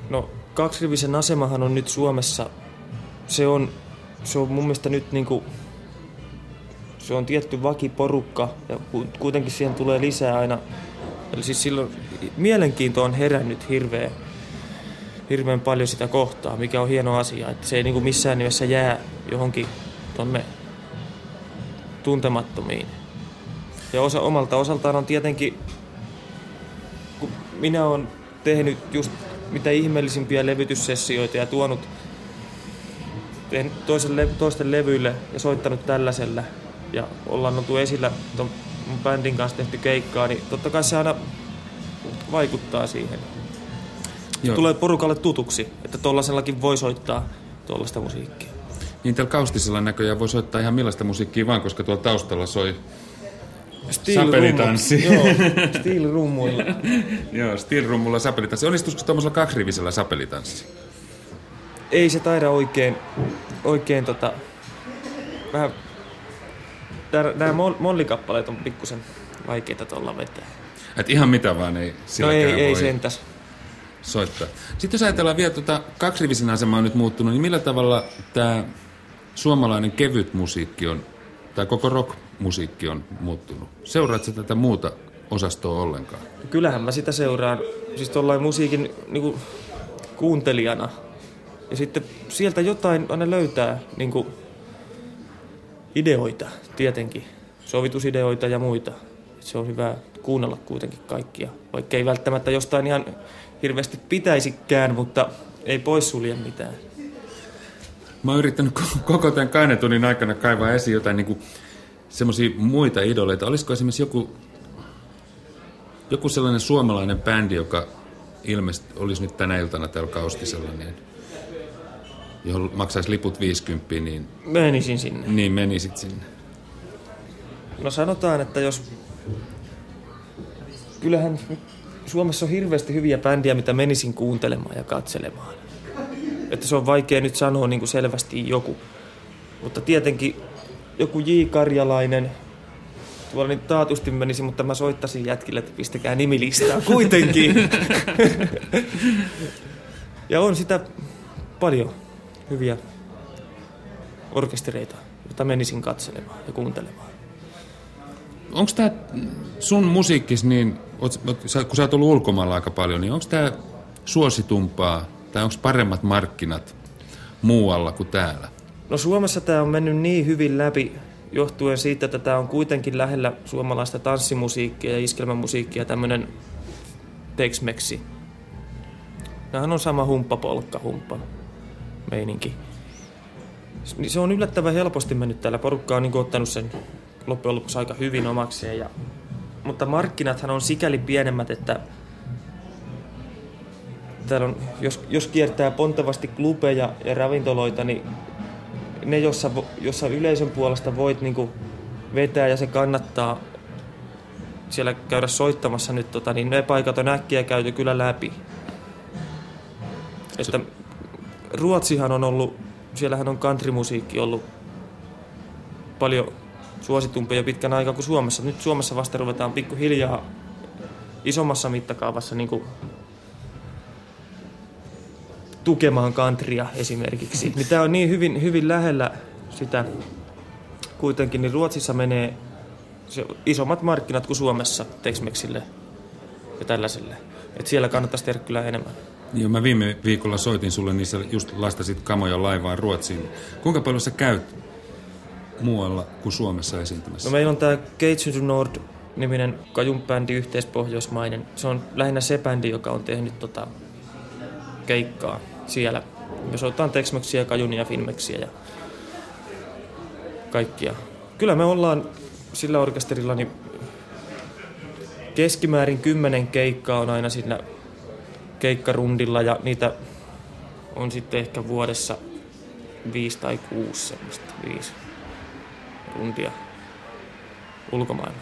No kaksirivisen asemahan on nyt Suomessa, se on, se on mun mielestä nyt niinku, se on tietty vakiporukka ja kuitenkin siihen tulee lisää aina Eli siis silloin mielenkiinto on herännyt hirveän, hirveän paljon sitä kohtaa, mikä on hieno asia. Että se ei niin kuin missään nimessä jää johonkin tonne tuntemattomiin. Ja osa, omalta osaltaan on tietenkin, kun minä olen tehnyt just mitä ihmeellisimpiä levytyssessioita ja tuonut toisen le- toisten levyille ja soittanut tällaisella ja ollaan oltu esillä ton mun bändin kanssa tehty keikkaa, niin totta kai se aina vaikuttaa siihen. Joo. Tulee porukalle tutuksi, että tuollaisellakin voi soittaa tuollaista musiikkia. Niin tällä kaustisella näköjään voi soittaa ihan millaista musiikkia vaan, koska tuolla taustalla soi Steel sapelitanssi. Joo, steel-rummuilla. Joo, steel-rummulla sapelitanssi. Onnistuisiko tuollaisella kaksirivisellä sapelitanssi? Ei se taida oikein, oikein tota, vähän nämä mollikappaleet on pikkusen vaikeita tuolla vetää. Et ihan mitä vaan ei No ei, ei sentäs. Soittaa. Sitten jos ajatellaan vielä tuota kaksirivisen asema on nyt muuttunut, niin millä tavalla tämä suomalainen kevyt musiikki on, tai koko rock-musiikki on muuttunut? Seuraatko tätä muuta osastoa ollenkaan? Kyllähän mä sitä seuraan, siis tuollain musiikin niin kuin, kuuntelijana. Ja sitten sieltä jotain aina löytää niin kuin, ideoita tietenkin, sovitusideoita ja muita. Se on hyvä kuunnella kuitenkin kaikkia, vaikka ei välttämättä jostain ihan hirveästi pitäisikään, mutta ei poissulje mitään. Mä oon yrittänyt koko tämän kahden tunnin aikana kaivaa esiin jotain niin semmoisia muita idoleita. Olisiko esimerkiksi joku, joku sellainen suomalainen bändi, joka ilmeisesti olisi nyt tänä iltana täällä Kaustisella, niin johon maksaisi liput 50, niin... Menisin sinne. Niin, menisit sinne. No sanotaan, että jos... Kyllähän Suomessa on hirveästi hyviä bändiä, mitä menisin kuuntelemaan ja katselemaan. Että se on vaikea nyt sanoa niin kuin selvästi joku. Mutta tietenkin joku J. Karjalainen, tuolla niin taatusti menisi, mutta mä soittasin jätkille, että pistäkää nimilistaa kuitenkin. ja on sitä paljon hyviä orkestereita, joita menisin katselemaan ja kuuntelemaan. Onko tämä sun musiikkis niin, kun sä oot ollut ulkomailla aika paljon, niin onko tämä suositumpaa tai onko paremmat markkinat muualla kuin täällä? No Suomessa tämä on mennyt niin hyvin läpi johtuen siitä, että tämä on kuitenkin lähellä suomalaista tanssimusiikkia ja iskelmämusiikkia, tämmöinen Tex-Mexi. Nämähän on sama humppa, polkka, humppa meininki. Niin se on yllättävän helposti mennyt täällä. Porukka on niin ottanut sen loppujen lopuksi aika hyvin omakseen. Ja, mutta markkinathan on sikäli pienemmät, että täällä on, jos, jos kiertää pontevasti klubeja ja ravintoloita, niin ne, jossa, jossa yleisön puolesta voit niin vetää ja se kannattaa siellä käydä soittamassa nyt, tota, niin ne paikat on äkkiä käyty kyllä läpi. Että Ruotsihan on ollut, siellähän on countrymusiikki ollut paljon suositumpi jo pitkän aikaa kuin Suomessa. Nyt Suomessa vasta ruvetaan pikkuhiljaa isommassa mittakaavassa niin kuin tukemaan countrya esimerkiksi. Niin tämä on niin hyvin, hyvin lähellä sitä kuitenkin, niin Ruotsissa menee se isommat markkinat kuin Suomessa Tex-Mexille ja tällaiselle. Et siellä kannattaisi tehdä kyllä enemmän. Joo, mä viime viikolla soitin sulle, niin sä just lastasit kamoja laivaan Ruotsiin. Kuinka paljon sä käyt muualla kuin Suomessa esiintymässä? No meillä on tämä Cage to Nord niminen kajunbändi yhteispohjoismainen. Se on lähinnä se bändi, joka on tehnyt tota keikkaa siellä. Me soitetaan Tex-Mexiä, Kajunia, Finmexiä ja kaikkia. Kyllä me ollaan sillä orkesterilla niin keskimäärin kymmenen keikkaa on aina siinä keikkarundilla ja niitä on sitten ehkä vuodessa viisi tai kuusi semmoista, viisi rundia ulkomailla.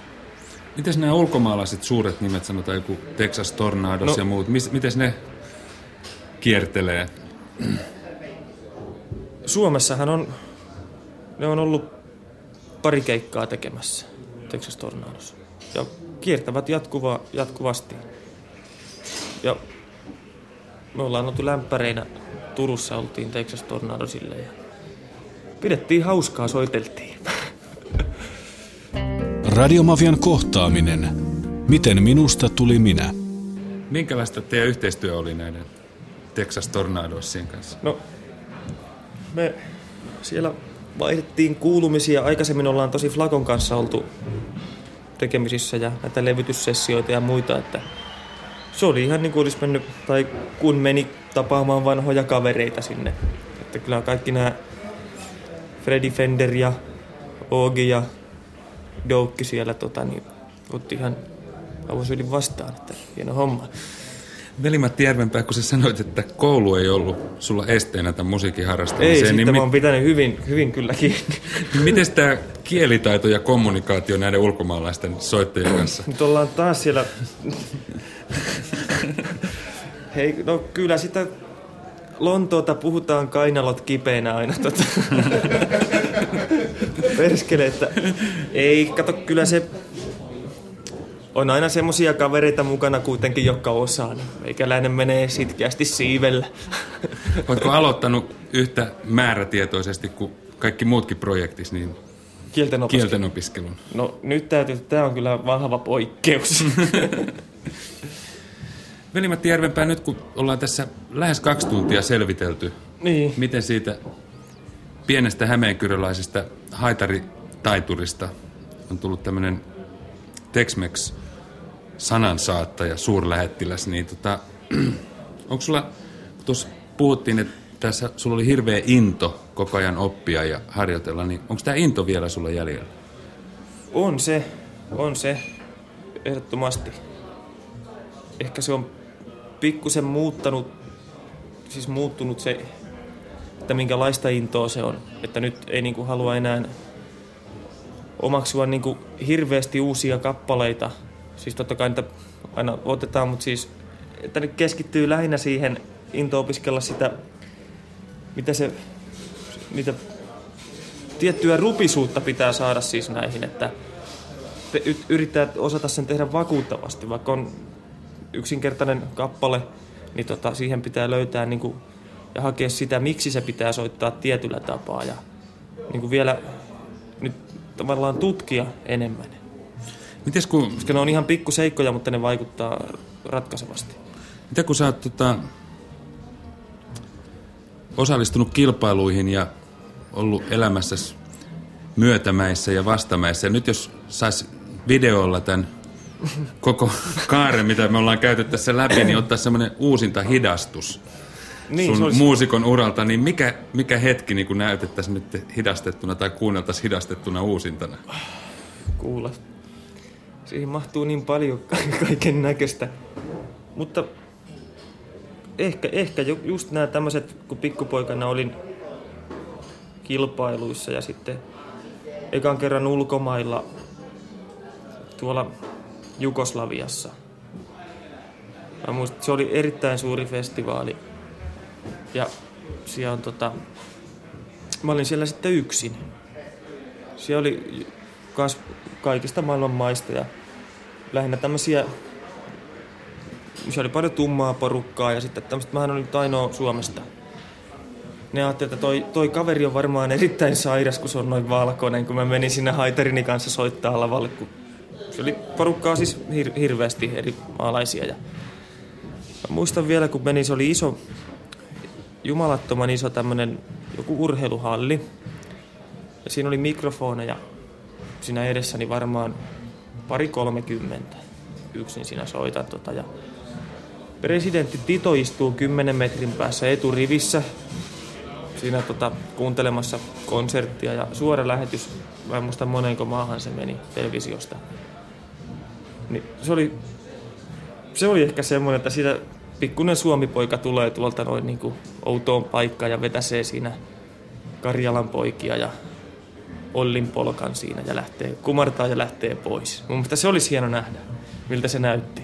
Miten nämä ulkomaalaiset suuret nimet, sanotaan joku Texas Tornados no, ja muut, miten ne kiertelee? Suomessahan on, ne on ollut pari keikkaa tekemässä Texas Tornados. Ja kiertävät jatkuva, jatkuvasti. Ja me ollaan oltu lämpäreinä Turussa, oltiin Texas Tornadosille ja pidettiin hauskaa, soiteltiin. Radiomafian kohtaaminen. Miten minusta tuli minä? Minkälaista teidän yhteistyö oli näiden Texas Tornadosien kanssa? No, me siellä vaihdettiin kuulumisia. Aikaisemmin ollaan tosi Flakon kanssa oltu tekemisissä ja näitä levytyssessioita ja muita, että se oli ihan niin kuin olisi mennyt, tai kun meni tapaamaan vanhoja kavereita sinne. Että kyllä kaikki nämä Freddy Fender ja Oogi ja Doukki siellä tota, niin otti ihan avosylin vastaan, että hieno homma. Veli-Matti Järvenpää, kun sä sanoit, että koulu ei ollut sulla esteenä tämän musiikin harrastamiseen. Ei, niin sitten mä oon pitänyt hyvin, hyvin kyllä kiinni. Miten tämä kielitaito ja kommunikaatio näiden ulkomaalaisten soittajien kanssa? Nyt ollaan taas siellä... Hei, no kyllä sitä Lontoota puhutaan kainalot kipeänä aina. Tota. Perskele, että ei, kato, kyllä se on aina semmosia kavereita mukana kuitenkin, jotka osaa. Meikäläinen menee sitkeästi siivellä. Oletko aloittanut yhtä määrätietoisesti kuin kaikki muutkin projektis, niin kielten, opiskelu. kielten opiskelun? No nyt täytyy, tämä on kyllä vahva poikkeus. Veli-Matti Järvenpää, nyt kun ollaan tässä lähes kaksi tuntia selvitelty, niin. miten siitä pienestä hämeenkyröläisestä haitaritaiturista on tullut tämmöinen Tex-Mex sanansaattaja, suurlähettiläs, niin tota, onko sulla, tuossa puhuttiin, että tässä sulla oli hirveä into koko ajan oppia ja harjoitella, niin onko tämä into vielä sulla jäljellä? On se, on se, ehdottomasti. Ehkä se on pikkusen muuttanut, siis muuttunut se, että minkälaista intoa se on. Että nyt ei niinku halua enää omaksua niinku hirveästi uusia kappaleita – siis totta kai niitä aina otetaan, mutta siis, että nyt keskittyy lähinnä siihen into opiskella sitä, mitä se, niitä tiettyä rupisuutta pitää saada siis näihin, että yrittää osata sen tehdä vakuuttavasti, vaikka on yksinkertainen kappale, niin tota, siihen pitää löytää niin kuin, ja hakea sitä, miksi se pitää soittaa tietyllä tapaa ja niin kuin vielä nyt tavallaan tutkia enemmän. Mites kun... Koska ne on ihan pikkuseikkoja, mutta ne vaikuttaa ratkaisevasti. Mitä kun sä oot tota, osallistunut kilpailuihin ja ollut elämässä myötämäissä ja vastamäissä. Ja nyt jos sais videolla tämän koko kaaren, mitä me ollaan käyty tässä läpi, niin ottaa semmoinen uusinta hidastus niin, sun olisi... muusikon uralta, niin mikä, mikä hetki niin kun näytettäisiin nyt hidastettuna tai kuunneltaisiin hidastettuna uusintana? Kuulla. Siihen mahtuu niin paljon kaiken näköistä. Mutta ehkä, ehkä just nämä tämmöiset, kun pikkupoikana olin kilpailuissa ja sitten ekan kerran ulkomailla tuolla Jugoslaviassa. Mä muistin, se oli erittäin suuri festivaali. Ja siellä on tota, mä olin siellä sitten yksin. Siellä oli kas, kaikista maailman maista ja lähinnä tämmöisiä se oli paljon tummaa porukkaa ja sitten tämmöistä, mähän olin ainoa Suomesta. Ne ajattelivat, että toi, toi kaveri on varmaan erittäin sairas, kun se on noin valkoinen, kun mä menin sinne haiterini kanssa soittaa lavalle, kun se oli porukkaa siis hir- hirveästi eri maalaisia. Ja mä muistan vielä, kun menin, se oli iso, jumalattoman iso tämmönen joku urheiluhalli. Ja siinä oli mikrofoneja siinä edessäni varmaan pari kolmekymmentä. Yksin siinä soitan tota. Ja presidentti Tito istuu 10 metrin päässä eturivissä siinä tota, kuuntelemassa konserttia ja suora lähetys, mä en muista monenko maahan se meni televisiosta. Niin se oli, se oli ehkä semmoinen, että siitä pikkuinen suomipoika tulee tuolta noin niin outoon paikkaan ja vetäsee siinä Karjalan poikia ja Ollin polkan siinä ja lähtee, kumartaa ja lähtee pois. Mun mielestä se olisi hieno nähdä, miltä se näytti.